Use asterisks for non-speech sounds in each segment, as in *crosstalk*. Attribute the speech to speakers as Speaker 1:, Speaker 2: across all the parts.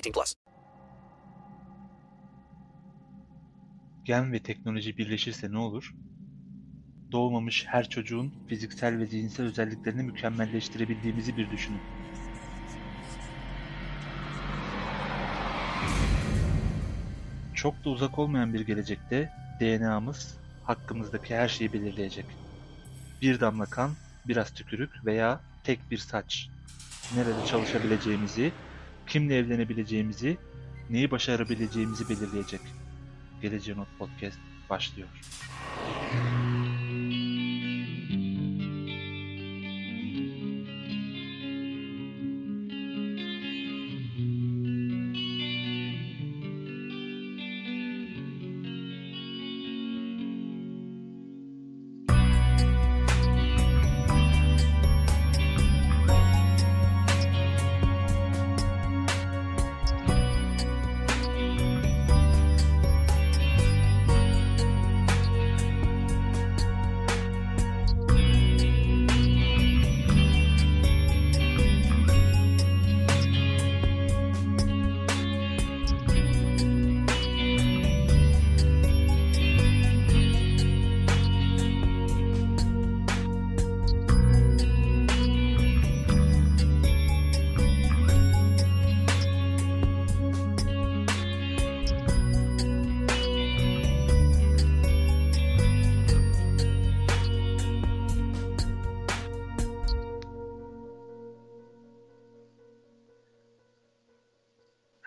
Speaker 1: 18 plus.
Speaker 2: Gen ve teknoloji birleşirse ne olur? Doğmamış her çocuğun fiziksel ve zihinsel özelliklerini mükemmelleştirebildiğimizi bir düşünün. Çok da uzak olmayan bir gelecekte DNA'mız hakkımızdaki her şeyi belirleyecek. Bir damla kan, biraz tükürük veya tek bir saç. Nerede çalışabileceğimizi, kimle evlenebileceğimizi, neyi başarabileceğimizi belirleyecek. Geleceğe Not Podcast başlıyor.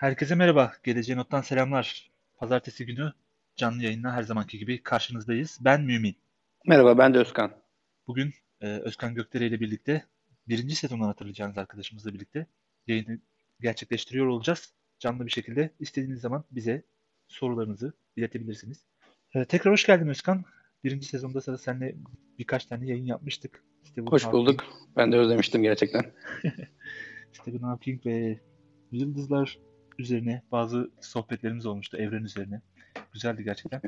Speaker 2: Herkese merhaba. Geleceğe Not'tan selamlar. Pazartesi günü canlı yayınla her zamanki gibi karşınızdayız. Ben Mümin.
Speaker 3: Merhaba ben de Özkan.
Speaker 2: Bugün e, Özkan Gökdere ile birlikte birinci sezondan hatırlayacağınız arkadaşımızla birlikte yayını gerçekleştiriyor olacağız. Canlı bir şekilde istediğiniz zaman bize sorularınızı iletebilirsiniz. E, tekrar hoş geldin Özkan. Birinci sezonda sana seninle birkaç tane yayın yapmıştık.
Speaker 3: Stephen hoş bulduk. Hawking. Ben de özlemiştim gerçekten. *laughs*
Speaker 2: Stephen Hawking ve yıldızlar üzerine bazı sohbetlerimiz olmuştu evren üzerine. Güzeldi gerçekten.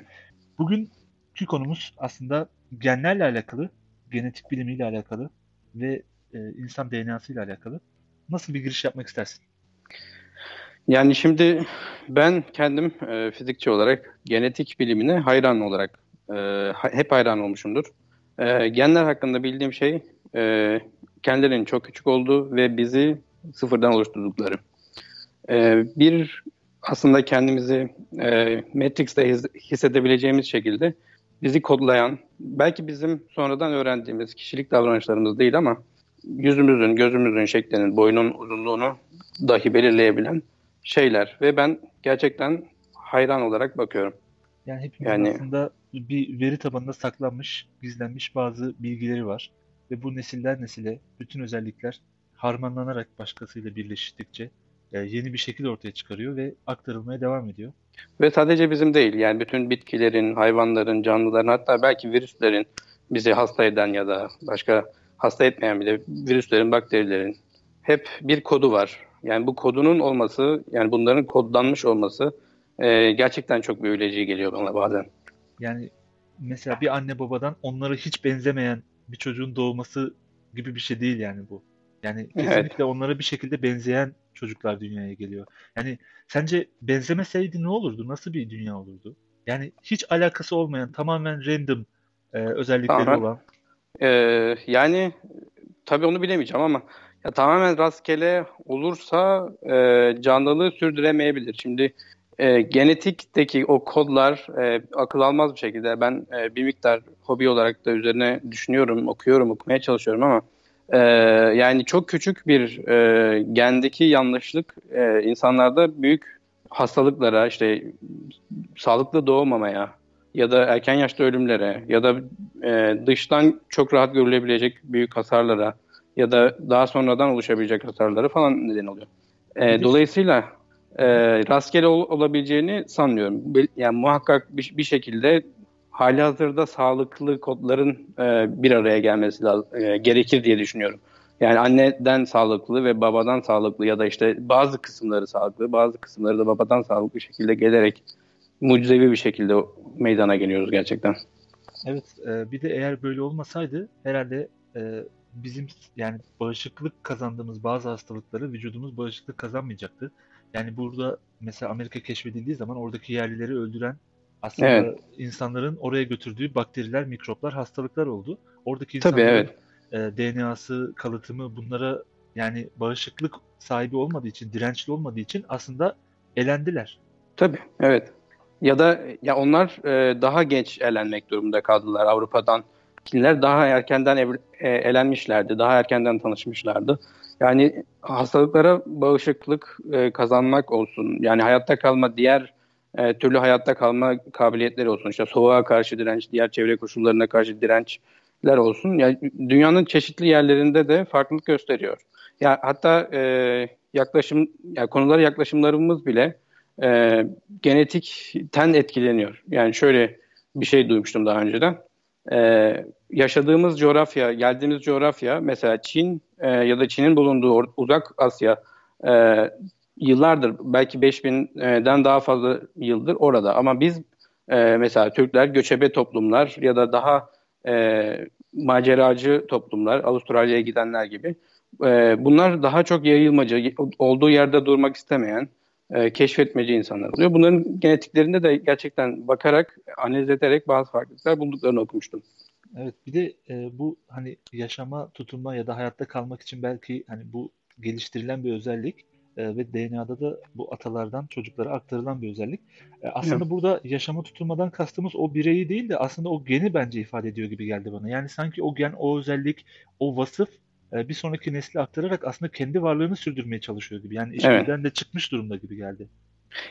Speaker 2: Bugünkü konumuz aslında genlerle alakalı, genetik bilimiyle alakalı ve e, insan DNA'sı ile alakalı. Nasıl bir giriş yapmak istersin?
Speaker 3: Yani şimdi ben kendim e, fizikçi olarak genetik bilimine hayran olarak e, hep hayran olmuşumdur. E, genler hakkında bildiğim şey e, kendilerinin çok küçük olduğu ve bizi sıfırdan oluşturdukları. Ee, bir aslında kendimizi e, Matrix'te his, hissedebileceğimiz şekilde bizi kodlayan, belki bizim sonradan öğrendiğimiz kişilik davranışlarımız değil ama yüzümüzün, gözümüzün şeklinin, boyunun uzunluğunu dahi belirleyebilen şeyler ve ben gerçekten hayran olarak bakıyorum.
Speaker 2: Yani hepimizin yani, aslında bir veri tabanında saklanmış, gizlenmiş bazı bilgileri var ve bu nesilden nesile bütün özellikler harmanlanarak başkasıyla birleştikçe yeni bir şekil ortaya çıkarıyor ve aktarılmaya devam ediyor.
Speaker 3: Ve sadece bizim değil yani bütün bitkilerin, hayvanların, canlıların hatta belki virüslerin bizi hasta eden ya da başka hasta etmeyen bile virüslerin, bakterilerin hep bir kodu var. Yani bu kodunun olması, yani bunların kodlanmış olması e, gerçekten çok büyüleyici geliyor bana bazen.
Speaker 2: Yani mesela bir anne babadan onlara hiç benzemeyen bir çocuğun doğması gibi bir şey değil yani bu. Yani *laughs* kesinlikle evet. onlara bir şekilde benzeyen çocuklar dünyaya geliyor. Yani sence benzemeseydi ne olurdu? Nasıl bir dünya olurdu? Yani hiç alakası olmayan, tamamen random e, özellikleri Aha. olan.
Speaker 3: Ee, yani tabii onu bilemeyeceğim ama ya tamamen rastgele olursa e, canlılığı sürdüremeyebilir. Şimdi e, genetikteki o kodlar e, akıl almaz bir şekilde ben e, bir miktar hobi olarak da üzerine düşünüyorum, okuyorum, okumaya çalışıyorum ama e, yani çok küçük bir e, gendeki yanlışlık e, insanlarda büyük hastalıklara işte sağlıklı doğmamaya ya da erken yaşta ölümlere ya da e, dıştan çok rahat görülebilecek büyük hasarlara ya da daha sonradan oluşabilecek hasarlara falan neden oluyor. E, dolayısıyla e, rastgele ol, olabileceğini sanmıyorum. Yani muhakkak bir, bir şekilde hali hazırda sağlıklı kodların e, bir araya gelmesi lazım, e, gerekir diye düşünüyorum. Yani anneden sağlıklı ve babadan sağlıklı ya da işte bazı kısımları sağlıklı, bazı kısımları da babadan sağlıklı şekilde gelerek mucizevi bir şekilde meydana geliyoruz gerçekten.
Speaker 2: Evet, e, bir de eğer böyle olmasaydı herhalde e, bizim yani bağışıklık kazandığımız bazı hastalıkları vücudumuz bağışıklık kazanmayacaktı. Yani burada mesela Amerika keşfedildiği zaman oradaki yerlileri öldüren aslında
Speaker 3: Evet.
Speaker 2: insanların oraya götürdüğü bakteriler, mikroplar, hastalıklar oldu. Oradaki
Speaker 3: Tabii
Speaker 2: insanların
Speaker 3: evet.
Speaker 2: e, DNA'sı, kalıtımı bunlara yani bağışıklık sahibi olmadığı için, dirençli olmadığı için aslında elendiler.
Speaker 3: Tabii evet. Ya da ya onlar e, daha geç elenmek durumunda kaldılar Avrupa'dan. Çinliler daha erkenden ev- e, elenmişlerdi, daha erkenden tanışmışlardı. Yani hastalıklara bağışıklık e, kazanmak olsun, yani hayatta kalma, diğer e, türlü hayatta kalma kabiliyetleri olsun. İşte soğuğa karşı direnç, diğer çevre koşullarına karşı dirençler olsun. Yani dünyanın çeşitli yerlerinde de farklılık gösteriyor. Ya hatta e, yaklaşım, ya konulara yaklaşımlarımız bile e, genetikten etkileniyor. Yani şöyle bir şey duymuştum daha önceden. E, yaşadığımız coğrafya, geldiğimiz coğrafya mesela Çin e, ya da Çin'in bulunduğu uzak Asya e, yıllardır belki 5000'den daha fazla yıldır orada. Ama biz e, mesela Türkler göçebe toplumlar ya da daha e, maceracı toplumlar, Avustralya'ya gidenler gibi. E, bunlar daha çok yayılmacı, olduğu yerde durmak istemeyen, e, keşfetmeci insanlar oluyor. Bunların genetiklerinde de gerçekten bakarak, analiz ederek bazı farklılıklar bulduklarını okumuştum.
Speaker 2: Evet, bir de e, bu hani yaşama, tutunma ya da hayatta kalmak için belki hani bu geliştirilen bir özellik e, ve DNA'da da bu atalardan çocuklara aktarılan bir özellik. E, aslında burada yaşama tutunmadan kastımız o bireyi değil de aslında o geni bence ifade ediyor gibi geldi bana. Yani sanki o gen, o özellik, o vasıf e, bir sonraki nesle aktararak aslında kendi varlığını sürdürmeye çalışıyor gibi. Yani işlerden de çıkmış durumda gibi geldi.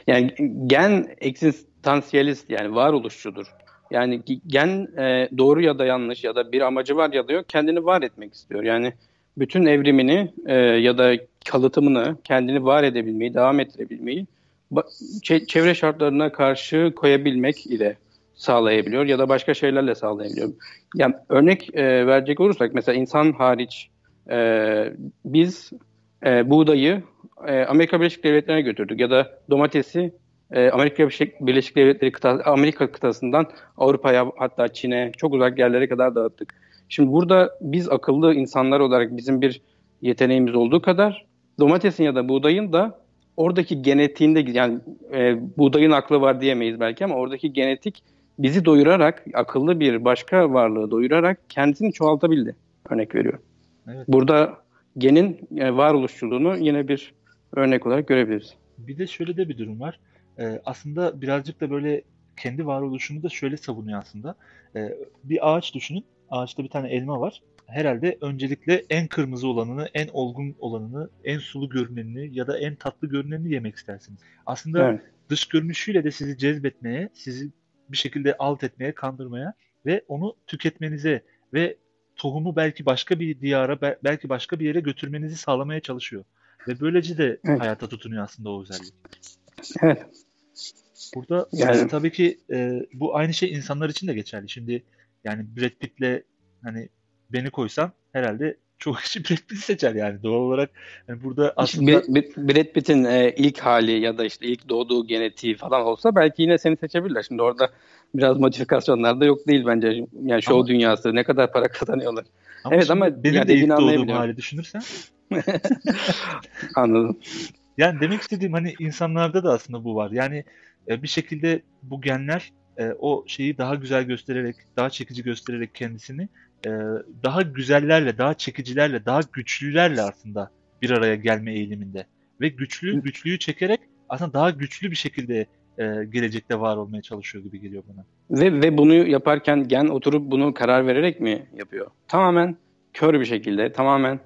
Speaker 3: Yani gen eksistansiyalist yani varoluşçudur. Yani gen e, doğru ya da yanlış ya da bir amacı var ya da yok kendini var etmek istiyor. Yani bütün evrimini e, ya da kalıtımını kendini var edebilmeyi, devam ettirebilmeyi çevre şartlarına karşı koyabilmek ile sağlayabiliyor ya da başka şeylerle sağlayabiliyor. Yani örnek e, verecek olursak mesela insan hariç e, biz e, buğdayı e, Amerika Birleşik Devletleri'ne götürdük ya da domatesi e, Amerika Birleşik Devletleri kıta, Amerika kıtasından Avrupa'ya hatta Çin'e çok uzak yerlere kadar dağıttık. Şimdi burada biz akıllı insanlar olarak bizim bir yeteneğimiz olduğu kadar domatesin ya da buğdayın da oradaki genetiğinde yani e, buğdayın aklı var diyemeyiz belki ama oradaki genetik bizi doyurarak akıllı bir başka varlığı doyurarak kendisini çoğaltabildi. Örnek veriyor.
Speaker 2: Evet.
Speaker 3: Burada genin e, varoluşçuluğunu yine bir örnek olarak görebiliriz.
Speaker 2: Bir de şöyle de bir durum var. Ee, aslında birazcık da böyle kendi varoluşunu da şöyle savunuyor aslında. Ee, bir ağaç düşünün. Ağaçta bir tane elma var. Herhalde öncelikle en kırmızı olanını, en olgun olanını, en sulu görünenini ya da en tatlı görünenini yemek istersiniz. Aslında
Speaker 3: Evet.
Speaker 2: dış görünüşüyle de sizi cezbetmeye, sizi bir şekilde alt etmeye, kandırmaya ve onu tüketmenize ve tohumu belki başka bir diyara, be- belki başka bir yere götürmenizi sağlamaya çalışıyor. Ve böylece de
Speaker 3: Evet.
Speaker 2: hayata tutunuyor aslında o özellik.
Speaker 3: Evet.
Speaker 2: Burada
Speaker 3: Yani-
Speaker 2: e, tabii ki e, bu aynı şey insanlar için de geçerli. Şimdi yani Brad Pitt'le hani beni koysan herhalde çoğu *laughs* kişi Brad Pitt'i seçer yani doğal olarak. Yani burada aslında
Speaker 3: Brad Pitt'in e, ilk hali ya da işte ilk doğduğu genetiği falan olsa belki yine seni seçebilirler. Şimdi orada biraz modifikasyonlar da yok değil bence. Yani show
Speaker 2: Ama-
Speaker 3: dünyası ne kadar para *laughs* kazanıyorlar.
Speaker 2: ama
Speaker 3: evet ama
Speaker 2: benim
Speaker 3: yani
Speaker 2: de ilk doğduğum hali düşünürsen *laughs*
Speaker 3: Anladım.
Speaker 2: Yani demek istediğim hani insanlarda da aslında bu var. Yani e, bir şekilde bu genler e, o şeyi daha güzel göstererek, daha çekici göstererek kendisini e, daha güzellerle, daha çekicilerle, daha güçlülerle aslında bir araya gelme eğiliminde. Ve güçlü güçlüyü çekerek aslında daha güçlü bir şekilde e, gelecekte var olmaya çalışıyor gibi geliyor bana.
Speaker 3: Ve, ve bunu yaparken gen oturup bunu karar vererek mi yapıyor? Tamamen kör bir şekilde, tamamen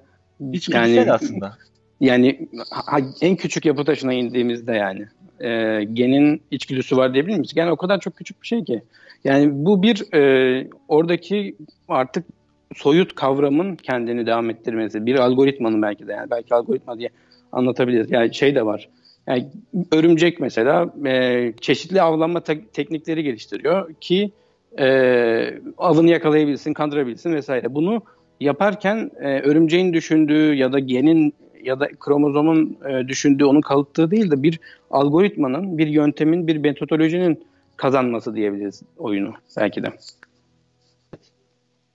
Speaker 2: İçgüdüsel aslında.
Speaker 3: Yani ha- en küçük yapı taşına indiğimizde yani e, genin içgüdüsü var diyebilir miyiz? Gen o kadar çok küçük bir şey ki. Yani bu bir e, oradaki artık soyut kavramın kendini devam ettirmesi. Bir algoritmanın belki de yani belki algoritma diye anlatabiliriz. Yani şey de var. Yani örümcek mesela e, çeşitli avlanma te- teknikleri geliştiriyor ki e, avını yakalayabilsin, kandırabilsin vesaire. Bunu yaparken e, örümceğin düşündüğü ya da genin ya da kromozomun e, düşündüğü, onun kalıttığı değil de bir algoritmanın, bir yöntemin, bir metodolojinin kazanması diyebiliriz oyunu belki de.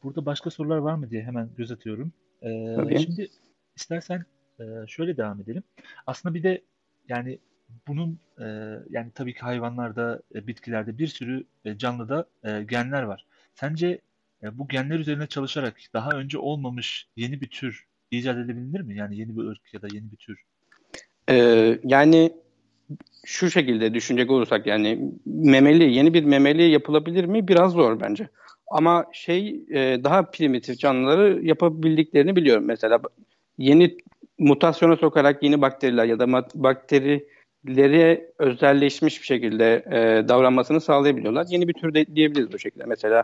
Speaker 2: Burada başka sorular var mı diye hemen göz atıyorum. Ee,
Speaker 3: Tabii.
Speaker 2: şimdi istersen e, şöyle devam edelim. Aslında bir de yani bunun e, yani tabii ki hayvanlarda, e, bitkilerde bir sürü e, canlıda e, genler var. Sence e, bu genler üzerine çalışarak daha önce olmamış yeni bir tür icat edebilir mi? Yani yeni bir ırk ya da yeni bir tür.
Speaker 3: Ee, yani şu şekilde düşünecek olursak yani memeli, yeni bir memeli yapılabilir mi? Biraz zor bence. Ama şey e, daha primitif canlıları yapabildiklerini biliyorum. Mesela yeni mutasyona sokarak yeni bakteriler ya da bakterilere özelleşmiş bir şekilde e, davranmasını sağlayabiliyorlar. Yeni bir tür de diyebiliriz bu şekilde. Mesela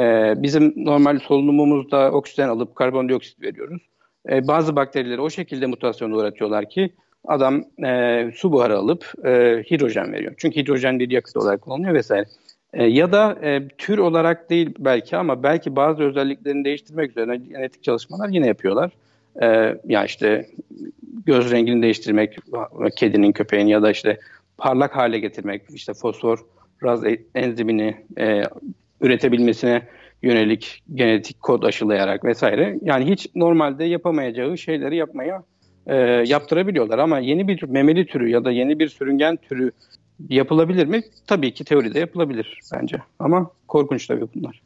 Speaker 3: e, bizim normal solunumumuzda oksijen alıp karbondioksit veriyoruz. E, bazı bakterileri o şekilde mutasyon uğratıyorlar ki adam e, su buharı alıp e, hidrojen veriyor. Çünkü hidrojen bir yakıt olarak kullanılıyor vesaire. E, ya da e, tür olarak değil belki ama belki bazı özelliklerini değiştirmek üzerine genetik çalışmalar yine yapıyorlar. E, ya işte göz rengini değiştirmek, kedinin, köpeğin ya da işte parlak hale getirmek, işte fosfor raz e- enzimini e, üretebilmesine yönelik genetik kod aşılayarak vesaire. Yani hiç normalde yapamayacağı şeyleri yapmaya e, yaptırabiliyorlar. Ama yeni bir memeli türü ya da yeni bir sürüngen türü yapılabilir mi? Tabii ki teoride yapılabilir bence. Ama korkunç tabii bunlar.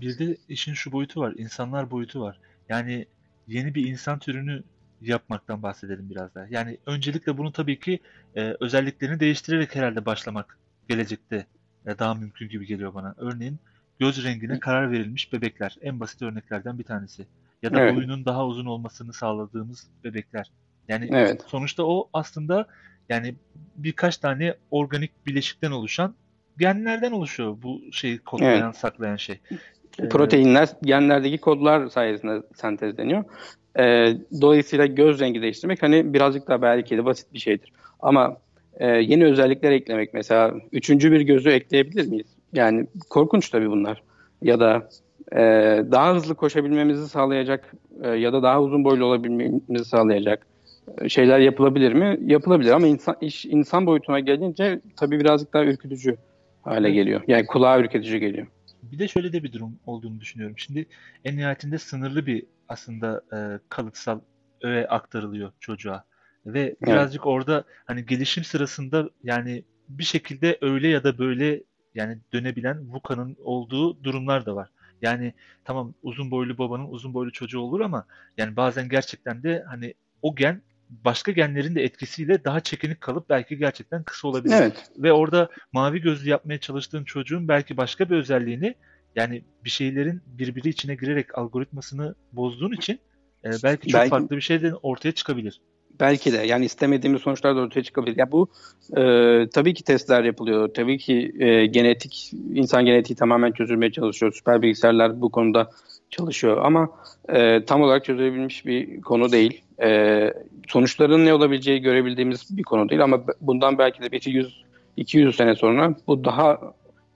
Speaker 2: Bir de işin şu boyutu var, insanlar boyutu var. Yani yeni bir insan türünü yapmaktan bahsedelim biraz daha. Yani öncelikle bunu tabii ki e, özelliklerini değiştirerek herhalde başlamak gelecekte e, daha mümkün gibi geliyor bana. Örneğin göz rengine karar verilmiş bebekler en basit örneklerden bir tanesi. Ya da
Speaker 3: Evet.
Speaker 2: boyunun daha uzun olmasını sağladığımız bebekler. Yani
Speaker 3: Evet.
Speaker 2: sonuçta o aslında yani birkaç tane organik bileşikten oluşan genlerden oluşuyor bu şeyi kodlayan, saklayan şey. Ee,
Speaker 3: Proteinler genlerdeki kodlar sayesinde sentezleniyor. Ee, dolayısıyla göz rengi değiştirmek hani birazcık daha belki de basit bir şeydir. Ama e, yeni özellikler eklemek mesela üçüncü bir gözü ekleyebilir miyiz? Yani korkunç tabii bunlar. Ya da e, daha hızlı koşabilmemizi sağlayacak e, ya da daha uzun boylu olabilmemizi sağlayacak e, şeyler yapılabilir mi? Yapılabilir ama insan iş insan boyutuna gelince tabii birazcık daha ürkütücü hale
Speaker 2: Evet.
Speaker 3: geliyor. Yani kulağa ürkütücü geliyor.
Speaker 2: Bir de şöyle de bir durum olduğunu düşünüyorum. Şimdi en nihayetinde sınırlı bir aslında e, kalıtsal öğe aktarılıyor çocuğa. Ve birazcık orada hani gelişim sırasında yani bir şekilde öyle ya da böyle yani dönebilen VUCA'nın olduğu durumlar da var. Yani tamam uzun boylu babanın uzun boylu çocuğu olur ama yani bazen gerçekten de hani o gen başka genlerin de etkisiyle daha çekinik kalıp belki gerçekten kısa olabilir.
Speaker 3: Evet.
Speaker 2: Ve orada mavi gözlü yapmaya çalıştığın çocuğun belki başka bir özelliğini yani bir şeylerin birbiri içine girerek algoritmasını bozduğun için e, belki çok
Speaker 3: Belki-
Speaker 2: farklı bir şey de ortaya çıkabilir.
Speaker 3: Belki de yani istemediğimiz sonuçlar da ortaya çıkabilir. Ya bu e, tabii ki testler yapılıyor. Tabii ki e, genetik insan genetiği tamamen çözülmeye çalışıyor. Süper bilgisayarlar bu konuda çalışıyor ama e, tam olarak çözülebilmiş bir konu değil. E, sonuçların ne olabileceği görebildiğimiz bir konu değil ama bundan belki de bir 100 200 sene sonra bu daha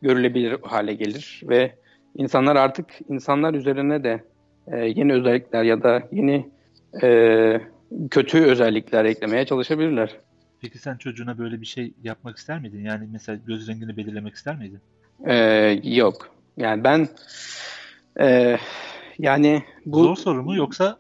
Speaker 3: görülebilir hale gelir ve insanlar artık insanlar üzerine de e, yeni özellikler ya da yeni e, kötü özellikler eklemeye çalışabilirler.
Speaker 2: Peki sen çocuğuna böyle bir şey yapmak ister miydin? Yani mesela göz rengini belirlemek ister miydin?
Speaker 3: Ee, yok. Yani ben e, yani bu
Speaker 2: Zor soru mu yoksa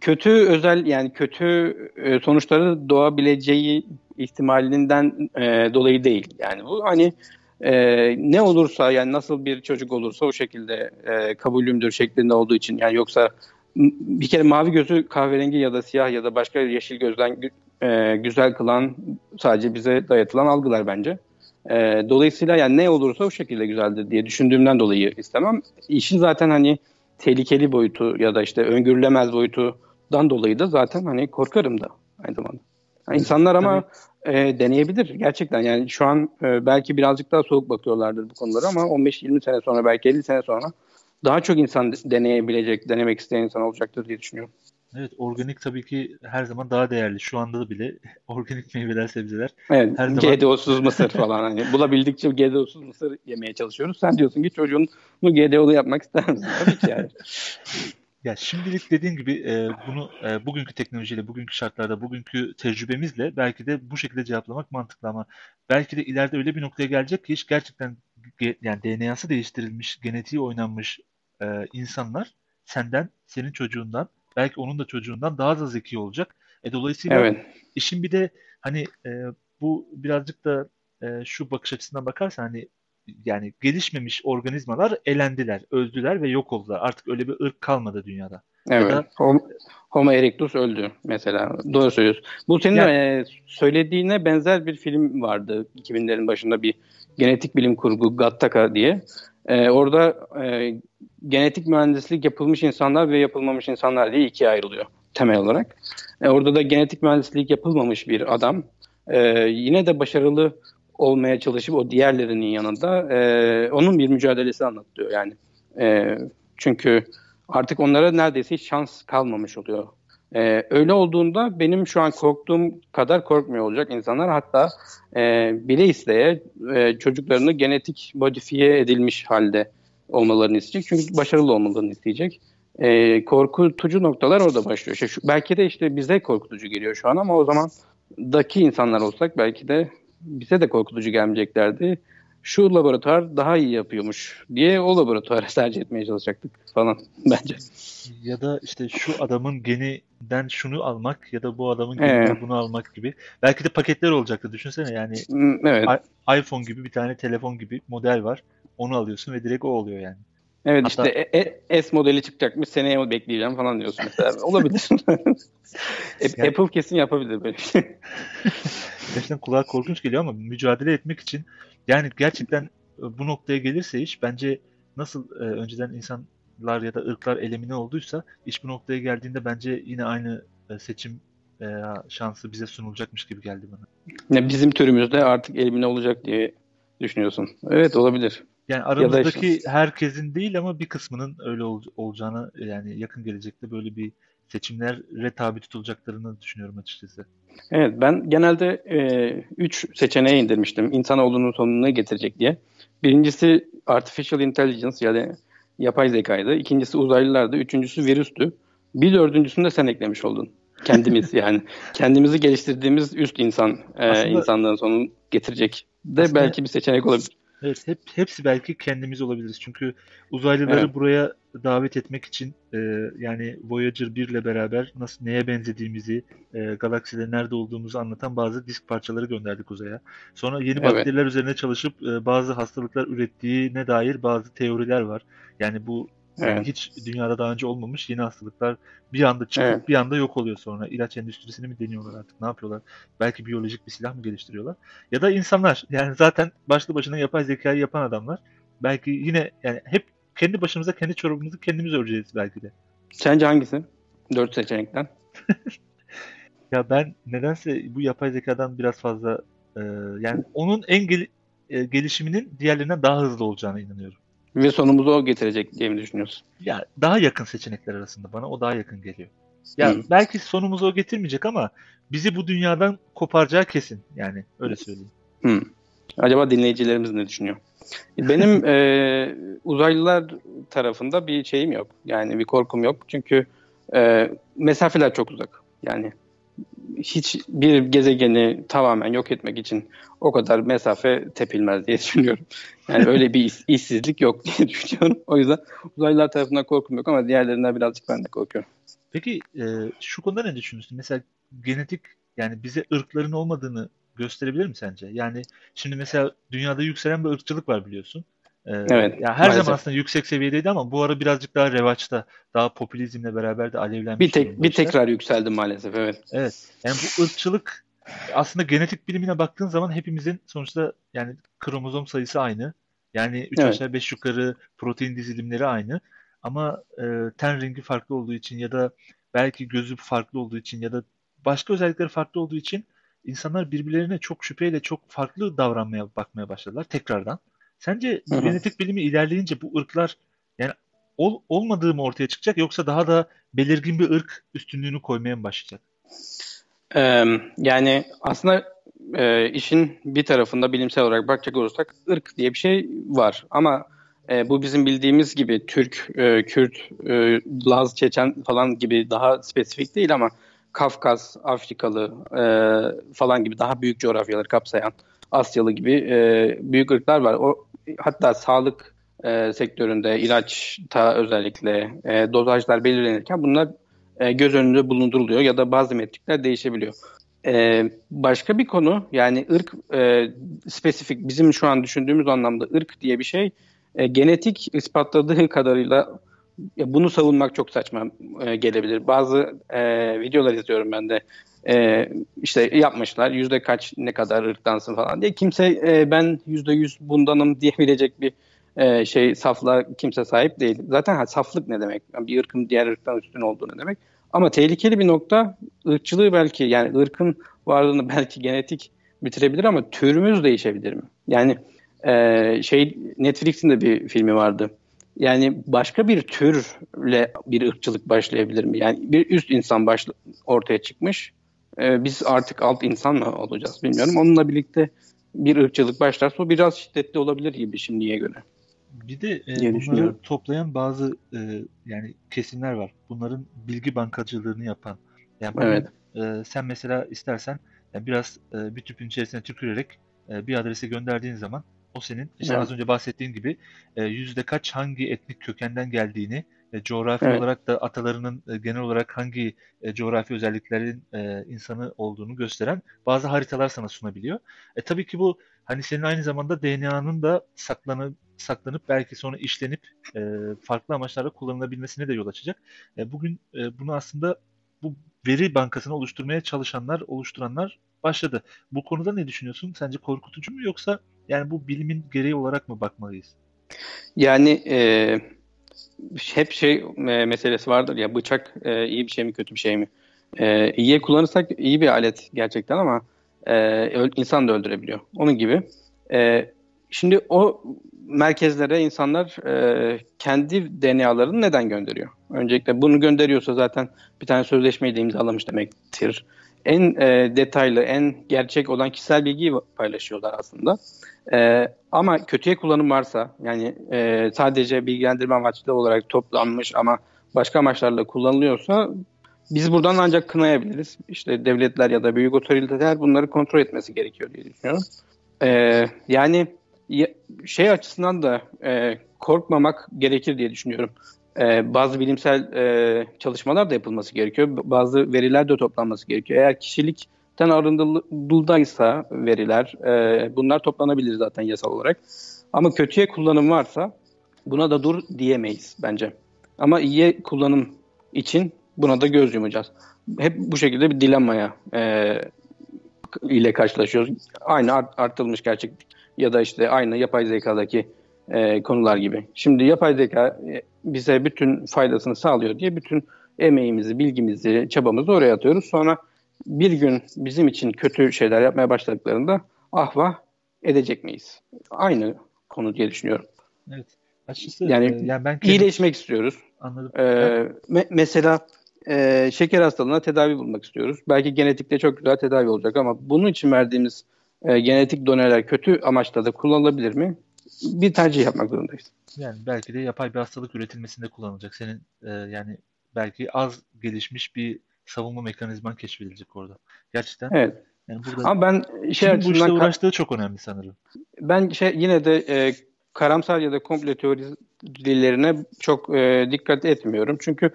Speaker 3: kötü özel yani kötü e, sonuçları doğabileceği ihtimalinden e, dolayı değil. Yani bu hani e, ne olursa yani nasıl bir çocuk olursa o şekilde e, kabulümdür şeklinde olduğu için yani yoksa bir kere mavi gözü kahverengi ya da siyah ya da başka yeşil gözden e, güzel kılan sadece bize dayatılan algılar bence. E, dolayısıyla yani ne olursa o şekilde güzeldir diye düşündüğümden dolayı istemem. İşin zaten hani tehlikeli boyutu ya da işte öngörülemez boyutundan dolayı da zaten hani korkarım da aynı zamanda. Yani insanlar ama e, deneyebilir gerçekten yani şu an e, belki birazcık daha soğuk bakıyorlardır bu konulara ama 15-20 sene sonra belki 50 sene sonra daha çok insan de- deneyebilecek, denemek isteyen insan olacaktır diye düşünüyorum.
Speaker 2: Evet, organik tabii ki her zaman daha değerli. Şu anda da bile *laughs* organik meyveler, sebzeler.
Speaker 3: Evet,
Speaker 2: Her zaman-
Speaker 3: GDO'suz *laughs* mısır falan hani bulabildikçe GDO'suz mısır yemeye çalışıyoruz. Sen diyorsun ki çocuğunu GDO'lu yapmak ister misin? Tabii ki yani. *laughs*
Speaker 2: Ya şimdilik dediğin gibi e, bunu e, bugünkü teknolojiyle, bugünkü şartlarda, bugünkü tecrübemizle belki de bu şekilde cevaplamak mantıklı ama belki de ileride öyle bir noktaya gelecek ki iş gerçekten ge- yani DNA'sı değiştirilmiş, genetiği oynanmış e, insanlar senden, senin çocuğundan, belki onun da çocuğundan daha da zeki olacak. E, dolayısıyla
Speaker 3: Evet.
Speaker 2: işin bir de hani e, bu birazcık da e, şu bakış açısından bakarsan hani yani gelişmemiş organizmalar elendiler, öldüler ve yok oldular. Artık öyle bir ırk kalmadı dünyada.
Speaker 3: Evet.
Speaker 2: da-
Speaker 3: Hom- Homo erectus öldü mesela. Doğru söylüyorsun. Bu senin
Speaker 2: Ya-
Speaker 3: e, söylediğine benzer bir film vardı 2000'lerin başında bir genetik bilim kurgu Gattaca diye. E, orada e, genetik mühendislik yapılmış insanlar ve yapılmamış insanlar diye ikiye ayrılıyor temel olarak. E, orada da genetik mühendislik yapılmamış bir adam e, yine de başarılı olmaya çalışıp o diğerlerinin yanında e, onun bir mücadelesi anlatıyor yani. E, çünkü artık onlara neredeyse hiç şans kalmamış oluyor. Ee, öyle olduğunda benim şu an korktuğum kadar korkmuyor olacak insanlar. Hatta e, bile isteye e, çocuklarını genetik modifiye edilmiş halde olmalarını isteyecek. Çünkü başarılı olmalarını isteyecek. E, korkutucu noktalar orada başlıyor. İşte şu, belki de işte bize korkutucu geliyor şu an ama o zaman daki insanlar olsak belki de bize de korkutucu gelmeyeceklerdi. Şu laboratuvar daha iyi yapıyormuş diye o laboratuvarı *laughs* tercih etmeye çalışacaktık falan *laughs* bence.
Speaker 2: Ya da işte şu adamın geninden şunu almak ya da bu adamın geninden bunu almak gibi. Belki de paketler olacaktı. Düşünsene yani
Speaker 3: Hmm, Evet.
Speaker 2: İPhone gibi bir tane telefon gibi model var. Onu alıyorsun ve direkt o oluyor yani.
Speaker 3: Evet
Speaker 2: Hatta-
Speaker 3: işte e- e- S modeli çıkacakmış seneye bekleyeceğim falan diyorsun mesela. *laughs* Olabilir. *laughs*
Speaker 2: Yani-
Speaker 3: Apple kesin yapabilir böyle bir şey. *laughs*
Speaker 2: Gerçekten kulağa korkunç geliyor ama mücadele etmek için yani gerçekten e, bu noktaya gelirse iş bence nasıl e, önceden insanlar ya da ırklar elimine olduysa iş bu noktaya geldiğinde bence yine aynı e, seçim e, şansı bize sunulacakmış gibi geldi bana.
Speaker 3: Ya bizim türümüzde artık elimine olacak diye düşünüyorsun. Evet olabilir.
Speaker 2: Yani
Speaker 3: da
Speaker 2: aramızdaki
Speaker 3: işte-
Speaker 2: herkesin değil ama bir kısmının öyle ol- olacağını yani yakın gelecekte böyle bir seçimlere tabi tutulacaklarını düşünüyorum açıkçası.
Speaker 3: Evet ben genelde 3 seçeneğe indirmiştim. İnsanoğlunun sonunu ne getirecek diye. Birincisi artificial intelligence yani yapay zekaydı. İkincisi uzaylılardı. Üçüncüsü virüstü. Bir dördüncüsünü de sen eklemiş oldun. Kendimiz *laughs* yani. Kendimizi geliştirdiğimiz üst insan e,
Speaker 2: Aslında-
Speaker 3: insanlığın sonunu getirecek de
Speaker 2: Aslında-
Speaker 3: belki bir seçenek olabilir.
Speaker 2: Evet, hep hepsi belki kendimiz olabiliriz. Çünkü uzaylıları
Speaker 3: Evet.
Speaker 2: buraya davet etmek için e, yani Voyager 1 ile beraber nasıl neye benzediğimizi, e, galakside nerede olduğumuzu anlatan bazı disk parçaları gönderdik uzaya. Sonra yeni
Speaker 3: Evet.
Speaker 2: bakteriler üzerine çalışıp e, bazı hastalıklar ürettiğine dair bazı teoriler var. Yani bu yani
Speaker 3: Evet.
Speaker 2: hiç dünyada daha önce olmamış yeni hastalıklar bir anda çıkıp
Speaker 3: Evet.
Speaker 2: bir anda yok oluyor sonra. İlaç endüstrisini mi deniyorlar artık ne yapıyorlar? Belki biyolojik bir silah mı geliştiriyorlar? Ya da insanlar yani zaten başlı başına yapay zekayı yapan adamlar belki yine yani hep kendi başımıza kendi çorabımızı kendimiz öreceğiz belki de.
Speaker 3: Sence hangisi? Dört seçenekten. *laughs*
Speaker 2: Ya ben nedense bu yapay zekadan biraz fazla e, yani onun en gel- e, gelişiminin diğerlerinden daha hızlı olacağına inanıyorum.
Speaker 3: Ve sonumuzu o getirecek diye mi düşünüyorsun?
Speaker 2: Ya daha yakın seçenekler arasında bana o daha yakın geliyor. Ya
Speaker 3: Hı.
Speaker 2: belki sonumuzu o getirmeyecek ama bizi bu dünyadan koparacağı kesin. Yani öyle söyleyeyim.
Speaker 3: Hmm. Acaba dinleyicilerimiz ne düşünüyor? *laughs* Benim e, uzaylılar tarafında bir şeyim yok. Yani bir korkum yok. Çünkü e, mesafeler çok uzak. Yani hiç bir gezegeni tamamen yok etmek için o kadar mesafe tepilmez diye *laughs* düşünüyorum. Yani öyle bir iş- işsizlik yok *laughs* diye düşünüyorum. O yüzden uzaylılar tarafından korkum yok ama diğerlerinden birazcık ben de korkuyorum.
Speaker 2: Peki e, şu konuda ne düşünüyorsun? Mesela genetik yani bize ırkların olmadığını gösterebilir mi sence? Yani şimdi mesela dünyada yükselen bir ırkçılık var biliyorsun. Ee,
Speaker 3: Evet,
Speaker 2: ya her
Speaker 3: maalesef.
Speaker 2: zaman aslında yüksek seviyedeydi ama bu ara birazcık daha revaçta, daha popülizmle beraber de alevlenmiş
Speaker 3: Bir tek bir
Speaker 2: işler.
Speaker 3: tekrar yükseldi maalesef evet.
Speaker 2: Evet. Yani bu ırkçılık aslında genetik bilimine baktığın zaman hepimizin sonuçta yani kromozom sayısı aynı. Yani 3
Speaker 3: Evet.
Speaker 2: aşağı 5 yukarı protein dizilimleri aynı. Ama e, ten rengi farklı olduğu için ya da belki gözü farklı olduğu için ya da başka özellikleri farklı olduğu için insanlar birbirlerine çok şüpheyle çok farklı davranmaya bakmaya başladılar tekrardan. Sence genetik bilimi ilerleyince bu ırklar yani ol, olmadığı mı ortaya çıkacak yoksa daha da belirgin bir ırk üstünlüğünü koymaya mı başlayacak?
Speaker 3: Ee, yani aslında e, işin bir tarafında bilimsel olarak bakacak olursak ırk diye bir şey var. Ama e, bu bizim bildiğimiz gibi Türk, e, Kürt, e, Laz, Çeçen falan gibi daha spesifik değil ama Kafkas, Afrikalı e, falan gibi daha büyük coğrafyaları kapsayan Asyalı gibi e, büyük ırklar var. O hatta sağlık e, sektöründe ilaçta özellikle e, dozajlar belirlenirken bunlar e, göz önünde bulunduruluyor ya da bazı metrikler değişebiliyor. E, başka bir konu yani ırk e, spesifik bizim şu an düşündüğümüz anlamda ırk diye bir şey e, genetik ispatladığı kadarıyla bunu savunmak çok saçma e, gelebilir. Bazı e, videolar izliyorum ben de e, işte yapmışlar yüzde kaç ne kadar ırktansın falan diye. Kimse e, ben yüzde yüz bundanım diyebilecek bir e, şey saflığa kimse sahip değil. Zaten ha, saflık ne demek? Yani bir ırkın diğer ırktan üstün olduğu ne demek? Ama tehlikeli bir nokta ırkçılığı belki yani ırkın varlığını belki genetik bitirebilir ama türümüz değişebilir mi? Yani e, şey Netflix'in de bir filmi vardı. Yani başka bir türle bir ırkçılık başlayabilir mi? Yani bir üst insan başla, ortaya çıkmış. E, biz artık alt insan mı olacağız bilmiyorum. Onunla birlikte bir ırkçılık başlarsa o biraz şiddetli olabilir gibi şimdiye göre.
Speaker 2: Bir de e, bunları toplayan bazı e, yani kesimler var. Bunların bilgi bankacılığını yapan. Yani bunu,
Speaker 3: Evet.
Speaker 2: e, sen mesela istersen yani biraz e, bir tüpün içerisine tükürerek e, bir adrese gönderdiğin zaman o senin işte
Speaker 3: Evet.
Speaker 2: az önce bahsettiğim gibi e, yüzde kaç hangi etnik kökenden geldiğini ve coğrafi
Speaker 3: Evet.
Speaker 2: olarak da atalarının e, genel olarak hangi e, coğrafi özelliklerin e, insanı olduğunu gösteren bazı haritalar sana sunabiliyor. E tabii ki bu hani senin aynı zamanda DNA'nın da saklanıp saklanıp belki sonra işlenip e, farklı amaçlarla kullanılabilmesine de yol açacak. E, bugün e, bunu aslında bu veri bankasını oluşturmaya çalışanlar, oluşturanlar başladı. Bu konuda ne düşünüyorsun? Sence korkutucu mu yoksa yani bu bilimin gereği olarak mı bakmalıyız?
Speaker 3: Yani e, hep şey e, meselesi vardır ya bıçak e, iyi bir şey mi kötü bir şey mi? E, iyiye kullanırsak iyi bir alet gerçekten ama e, insan da öldürebiliyor. Onun gibi. E, şimdi o merkezlere insanlar e, kendi DNA'larını neden gönderiyor? Öncelikle bunu gönderiyorsa zaten bir tane sözleşmeyi de imzalamış demektir. En e, detaylı, en gerçek olan kişisel bilgiyi paylaşıyorlar aslında. Ee, ama kötüye kullanım varsa yani e, sadece bilgilendirme amaçlı olarak toplanmış ama başka amaçlarla kullanılıyorsa biz buradan ancak kınayabiliriz. İşte devletler ya da büyük otoriteler bunları kontrol etmesi gerekiyor diye düşünüyorum. Ee, yani ya- şey açısından da e, korkmamak gerekir diye düşünüyorum. Ee, bazı bilimsel e, çalışmalar da yapılması gerekiyor. Bazı veriler de toplanması gerekiyor. Eğer kişilikten arındıldıysa veriler, e, bunlar toplanabilir zaten yasal olarak. Ama kötüye kullanım varsa buna da dur diyemeyiz bence. Ama iyiye kullanım için buna da göz yumacağız. Hep bu şekilde bir dilemmaya e, ile karşılaşıyoruz. Aynı art- artılmış gerçeklik ya da işte aynı yapay zekadaki e, konular gibi. Şimdi yapay zeka e, bize bütün faydasını sağlıyor diye bütün emeğimizi, bilgimizi, çabamızı oraya atıyoruz. Sonra bir gün bizim için kötü şeyler yapmaya başladıklarında ah vah edecek miyiz? Aynı konu diye düşünüyorum.
Speaker 2: Evet. Açıkçası
Speaker 3: Yani
Speaker 2: e, yani ben
Speaker 3: İyileşmek istiyoruz.
Speaker 2: anladım.
Speaker 3: Ee, me- mesela e, şeker hastalığına tedavi bulmak istiyoruz. Belki genetikte çok güzel tedavi olacak ama bunun için verdiğimiz e, genetik doneler kötü amaçla da kullanılabilir mi? Bir tercih yapmak zorundayız.
Speaker 2: Yani belki de yapay bir hastalık üretilmesinde kullanılacak. Senin e, yani belki az gelişmiş bir savunma mekanizman keşfedilecek orada. Gerçekten
Speaker 3: Evet.
Speaker 2: yani burada
Speaker 3: Ama ben şey
Speaker 2: bu
Speaker 3: ka-
Speaker 2: uğraştığı çok önemli sanırım.
Speaker 3: ben şey yine de e, karamsar ya da komple teorilerine çok e, dikkat etmiyorum. Çünkü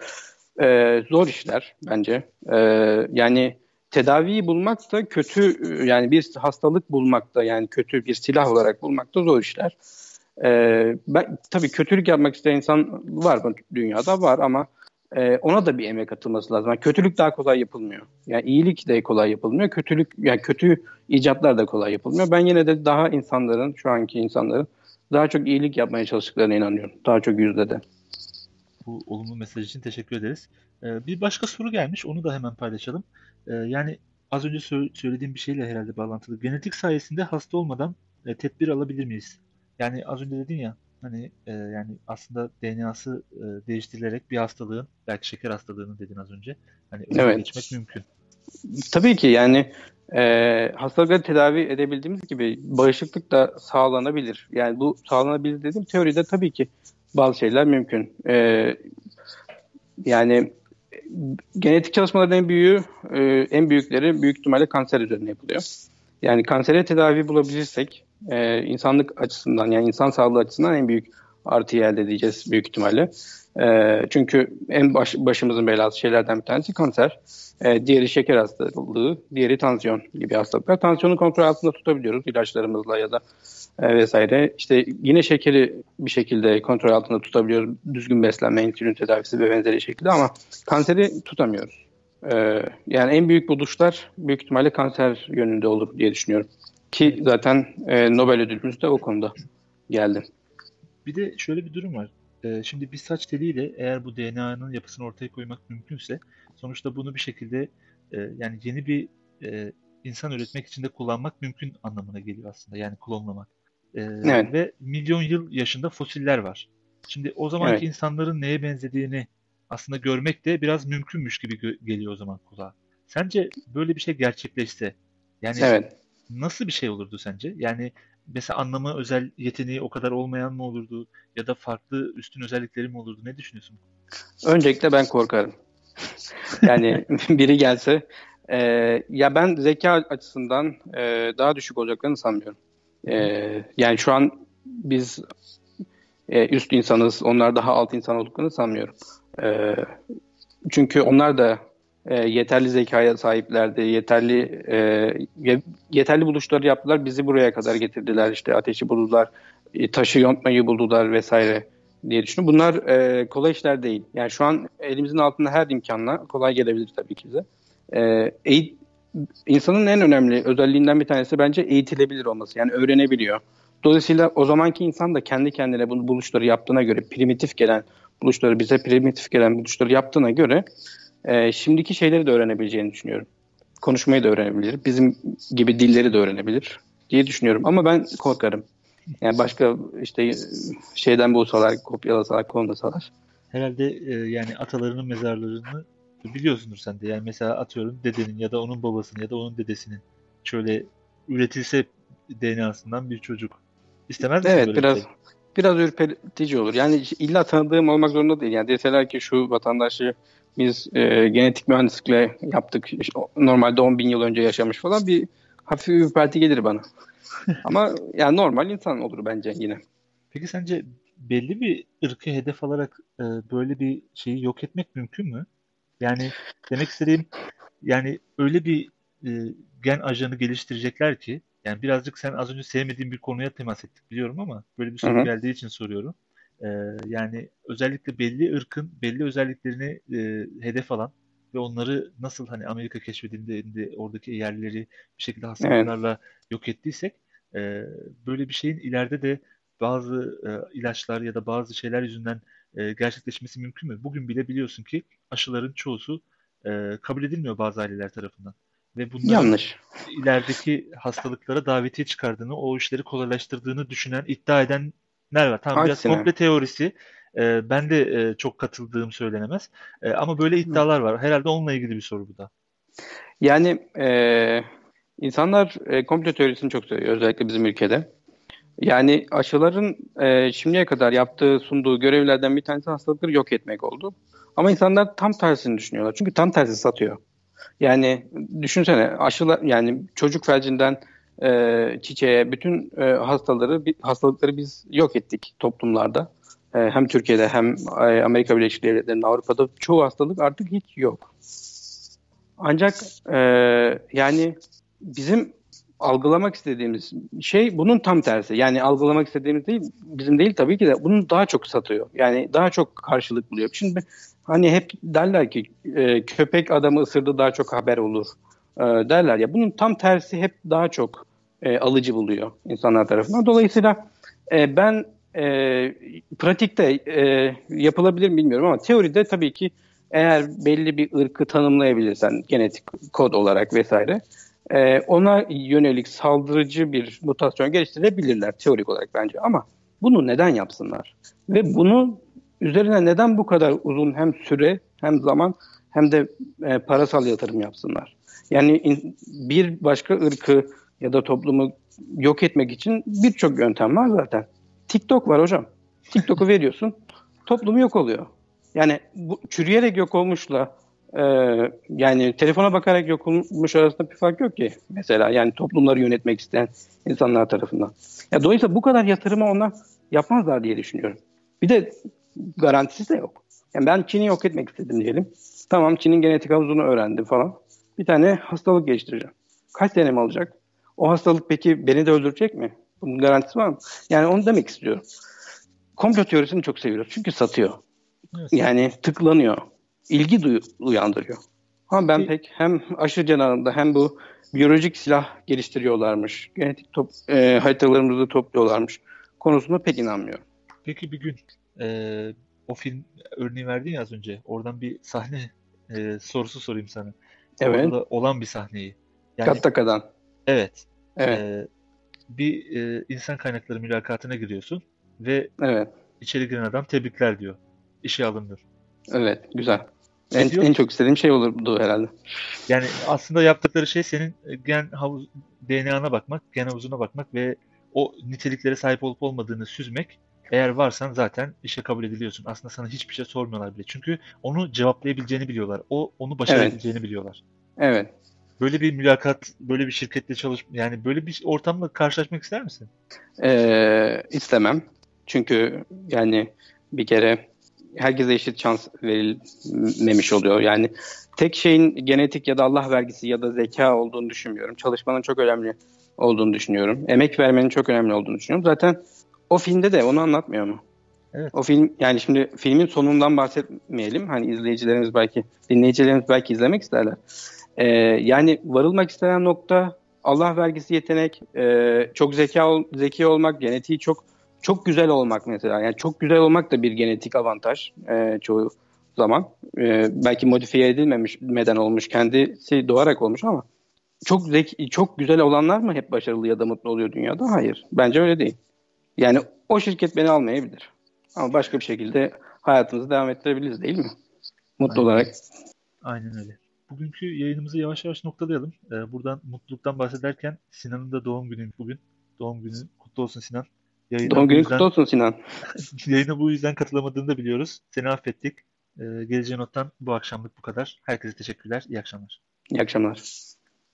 Speaker 3: e, zor işler bence. E, yani tedaviyi bulmak da kötü e, yani bir hastalık bulmakta yani kötü bir silah olarak bulmakta zor işler. Ee, ben, tabii kötülük yapmak isteyen insan var mı dünyada var ama e, ona da bir emek atılması lazım. Yani kötülük daha kolay yapılmıyor. Yani iyilik de kolay yapılmıyor. Kötülük yani kötü icatlar da kolay yapılmıyor. Ben yine de daha insanların şu anki insanların daha çok iyilik yapmaya çalıştıklarına inanıyorum. Daha çok yüzde de.
Speaker 2: Bu olumlu mesaj için teşekkür ederiz. Ee, bir başka soru gelmiş. Onu da hemen paylaşalım. Ee, yani az önce söylediğim bir şeyle herhalde bağlantılı. Genetik sayesinde hasta olmadan e, tedbir alabilir miyiz? Yani az önce dedin ya hani e, yani aslında DNA'sı e, değiştirilerek bir hastalığın belki şeker hastalığının dedin az önce hani evet. geçmek mümkün.
Speaker 3: Tabii ki yani e, hastalıkları tedavi edebildiğimiz gibi bağışıklık da sağlanabilir. Yani bu sağlanabilir dedim teoride tabii ki bazı şeyler mümkün. E, yani genetik çalışmaların en büyüğü, e, en büyükleri büyük ihtimalle kanser üzerine yapılıyor. Yani kansere tedavi bulabilirsek e, insanlık açısından yani insan sağlığı açısından en büyük artıyı elde edeceğiz büyük ihtimalle. E, çünkü en baş, başımızın belası şeylerden bir tanesi kanser. E, diğeri şeker hastalığı, diğeri tansiyon gibi hastalıklar. Tansiyonu kontrol altında tutabiliyoruz ilaçlarımızla ya da e, vesaire. İşte yine şekeri bir şekilde kontrol altında tutabiliyoruz. Düzgün beslenme, insülin tedavisi ve benzeri şekilde ama kanseri tutamıyoruz. E, yani en büyük buluşlar büyük ihtimalle kanser yönünde olur diye düşünüyorum. Ki zaten e, Nobel ödülümüz de o konuda geldi.
Speaker 2: Bir de şöyle bir durum var. E, şimdi bir saç teliyle eğer bu DNA'nın yapısını ortaya koymak mümkünse sonuçta bunu bir şekilde e, yani yeni bir e, insan üretmek için de kullanmak mümkün anlamına geliyor aslında. Yani klonlamak. E, evet. Ve milyon yıl yaşında fosiller var. Şimdi o zamanki evet. insanların neye benzediğini aslında görmek de biraz mümkünmüş gibi geliyor o zaman kulağa. Sence böyle bir şey gerçekleşse yani evet nasıl bir şey olurdu sence? Yani mesela anlama özel yeteneği o kadar olmayan mı olurdu? Ya da farklı üstün özellikleri mi olurdu? Ne düşünüyorsun?
Speaker 3: Öncelikle ben korkarım. *laughs* yani *laughs* biri gelse e, ya ben zeka açısından e, daha düşük olacaklarını sanmıyorum. E, yani şu an biz e, üst insanız, onlar daha alt insan olduklarını sanmıyorum. E, çünkü onlar da e, yeterli zekaya sahiplerdi. Yeterli e, yeterli buluşları yaptılar. Bizi buraya kadar getirdiler. İşte ateşi buldular, e, taşı yontmayı buldular vesaire diye düşünüyorum. Bunlar e, kolay işler değil. Yani şu an elimizin altında her imkanla kolay gelebilir tabii ki bize. E, eğit, insanın en önemli özelliğinden bir tanesi bence eğitilebilir olması. Yani öğrenebiliyor. Dolayısıyla o zamanki insan da kendi kendine bu buluşları yaptığına göre primitif gelen buluşları bize primitif gelen buluşları yaptığına göre e, şimdiki şeyleri de öğrenebileceğini düşünüyorum. Konuşmayı da öğrenebilir. Bizim gibi dilleri de öğrenebilir diye düşünüyorum. Ama ben korkarım. Yani başka işte şeyden bulsalar, kopyalasalar, konulasalar.
Speaker 2: Herhalde e, yani atalarının mezarlarını biliyorsundur sen de. Yani mesela atıyorum dedenin ya da onun babasının ya da onun dedesinin şöyle üretilse DNA'sından bir çocuk. İstemez misin
Speaker 3: Evet biraz şey? biraz ürpertici olur. Yani illa tanıdığım olmak zorunda değil. Yani deseler ki şu vatandaşı biz e, genetik mühendislikle yaptık. Normalde 10 bin yıl önce yaşamış falan bir hafif bir ürperti gelir bana. *laughs* Ama yani normal insan olur bence yine.
Speaker 2: Peki sence belli bir ırkı hedef alarak e, böyle bir şeyi yok etmek mümkün mü? Yani demek istediğim yani öyle bir e, gen ajanı geliştirecekler ki yani birazcık sen az önce sevmediğin bir konuya temas ettik biliyorum ama böyle bir soru Hı-hı. geldiği için soruyorum. Ee, yani özellikle belli ırkın belli özelliklerini e, hedef alan ve onları nasıl hani Amerika keşfedildiğinde oradaki yerleri bir şekilde hastalıklarla evet. yok ettiysek e, böyle bir şeyin ileride de bazı e, ilaçlar ya da bazı şeyler yüzünden e, gerçekleşmesi mümkün mü? Bugün bile biliyorsun ki aşıların çoğusu e, kabul edilmiyor bazı aileler tarafından. Ve bunların Yanlış. ilerideki hastalıklara davetiye çıkardığını, o işleri kolaylaştırdığını düşünen, iddia eden ner var. Tamam biraz komple teorisi. E, ben de e, çok katıldığım söylenemez. E, ama böyle iddialar var. Herhalde onunla ilgili bir soru bu da.
Speaker 3: Yani e, insanlar e, komple teorisini çok seviyor. Özellikle bizim ülkede. Yani aşıların e, şimdiye kadar yaptığı, sunduğu görevlerden bir tanesi hastalıkları yok etmek oldu. Ama insanlar tam tersini düşünüyorlar. Çünkü tam tersi satıyor. Yani düşünsene aşılar yani çocuk felcinden e, çiçeğe, bütün e, hastaları, hastalıkları biz yok ettik toplumlarda. E, hem Türkiye'de hem e, Amerika Birleşik Devletleri'nde, Avrupa'da çoğu hastalık artık hiç yok. Ancak e, yani bizim algılamak istediğimiz şey bunun tam tersi. Yani algılamak istediğimiz değil, bizim değil tabii ki de bunun daha çok satıyor. Yani daha çok karşılık buluyor. Şimdi hani hep derler ki e, köpek adamı ısırdı daha çok haber olur e, derler ya. Bunun tam tersi hep daha çok e, alıcı buluyor insanlar tarafından. Dolayısıyla e, ben e, pratikte e, yapılabilir mi bilmiyorum ama teoride tabii ki eğer belli bir ırkı tanımlayabilirsen genetik kod olarak vesaire e, ona yönelik saldırıcı bir mutasyon geliştirebilirler teorik olarak bence ama bunu neden yapsınlar? Ve bunu üzerine neden bu kadar uzun hem süre hem zaman hem de e, parasal yatırım yapsınlar? Yani in, bir başka ırkı ya da toplumu yok etmek için birçok yöntem var zaten. TikTok var hocam. TikTok'u *laughs* veriyorsun, toplum yok oluyor. Yani bu çürüyerek yok olmuşla e, yani telefona bakarak yok olmuş arasında bir fark yok ki mesela yani toplumları yönetmek isteyen insanlar tarafından. Ya dolayısıyla bu kadar yatırımı onlar yapmazlar diye düşünüyorum. Bir de garantisi de yok. Yani ben Çin'i yok etmek istedim diyelim. Tamam Çin'in genetik havuzunu öğrendim falan. Bir tane hastalık geliştireceğim. Kaç senem alacak? O hastalık peki beni de öldürecek mi? Bunun garantisi var mı? Yani onu demek istiyorum. Komplo teorisini çok seviyoruz. Çünkü satıyor.
Speaker 2: Evet.
Speaker 3: Yani tıklanıyor. İlgi duyu- uyandırıyor. Ama ben pek hem aşı cenahında hem bu biyolojik silah geliştiriyorlarmış. Genetik top, e, haritalarımızı topluyorlarmış. Konusunda pek inanmıyorum.
Speaker 2: Peki bir gün e, o film örneği verdin ya az önce. Oradan bir sahne e, sorusu sorayım sana.
Speaker 3: Evet.
Speaker 2: Orada olan bir sahneyi. Yani
Speaker 3: Kattaka'dan.
Speaker 2: evet.
Speaker 3: Evet.
Speaker 2: e, bir e, insan kaynakları mülakatına giriyorsun ve
Speaker 3: Evet.
Speaker 2: içeri giren adam tebrikler diyor. İşe alınır.
Speaker 3: Evet. Güzel.
Speaker 2: Ne
Speaker 3: En,
Speaker 2: diyor?
Speaker 3: en çok istediğim şey olurdu herhalde.
Speaker 2: Yani aslında yaptıkları şey senin e, gen havuz DNA'na bakmak, gen havuzuna bakmak ve o niteliklere sahip olup olmadığını süzmek. Eğer varsan zaten işe kabul ediliyorsun. Aslında sana hiçbir şey sormuyorlar bile. Çünkü onu cevaplayabileceğini biliyorlar. O onu başarabileceğini biliyorlar.
Speaker 3: Evet.
Speaker 2: Böyle bir mülakat, böyle bir şirkette çalış, yani böyle bir ortamla karşılaşmak ister misin?
Speaker 3: Ee, istemem. Çünkü yani bir kere herkese eşit şans verilmemiş oluyor. Yani tek şeyin genetik ya da Allah vergisi ya da zeka olduğunu düşünmüyorum. Çalışmanın çok önemli olduğunu düşünüyorum. Emek vermenin çok önemli olduğunu düşünüyorum. Zaten o filmde de onu anlatmıyor mu?
Speaker 2: Evet.
Speaker 3: O film yani şimdi filmin sonundan bahsetmeyelim. Hani izleyicilerimiz belki dinleyicilerimiz belki izlemek isterler. Ee, yani varılmak istenen nokta Allah vergisi yetenek, e, çok zeka ol- zeki olmak, genetiği çok çok güzel olmak mesela. Yani çok güzel olmak da bir genetik avantaj e, çoğu zaman. E, belki modifiye edilmemiş meden olmuş, kendisi doğarak olmuş ama çok zeki, çok güzel olanlar mı hep başarılı ya da mutlu oluyor dünyada? Hayır. Bence öyle değil. Yani o şirket beni almayabilir. Ama başka bir şekilde hayatımızı devam ettirebiliriz değil mi? Mutlu
Speaker 2: Aynen.
Speaker 3: olarak.
Speaker 2: Aynen öyle. Bugünkü yayınımızı yavaş yavaş noktalayalım. Ee, buradan mutluluktan bahsederken Sinan'ın da doğum günü bugün. Doğum günü kutlu olsun Sinan. Yayına
Speaker 3: Doğum günün
Speaker 2: yüzden-
Speaker 3: kutlu olsun Sinan. *laughs*
Speaker 2: Yayına bu yüzden katılamadığını da biliyoruz. Seni affettik. Ee, Geleceğe Not'tan bu akşamlık bu kadar. Herkese teşekkürler. İyi akşamlar.
Speaker 3: İyi akşamlar.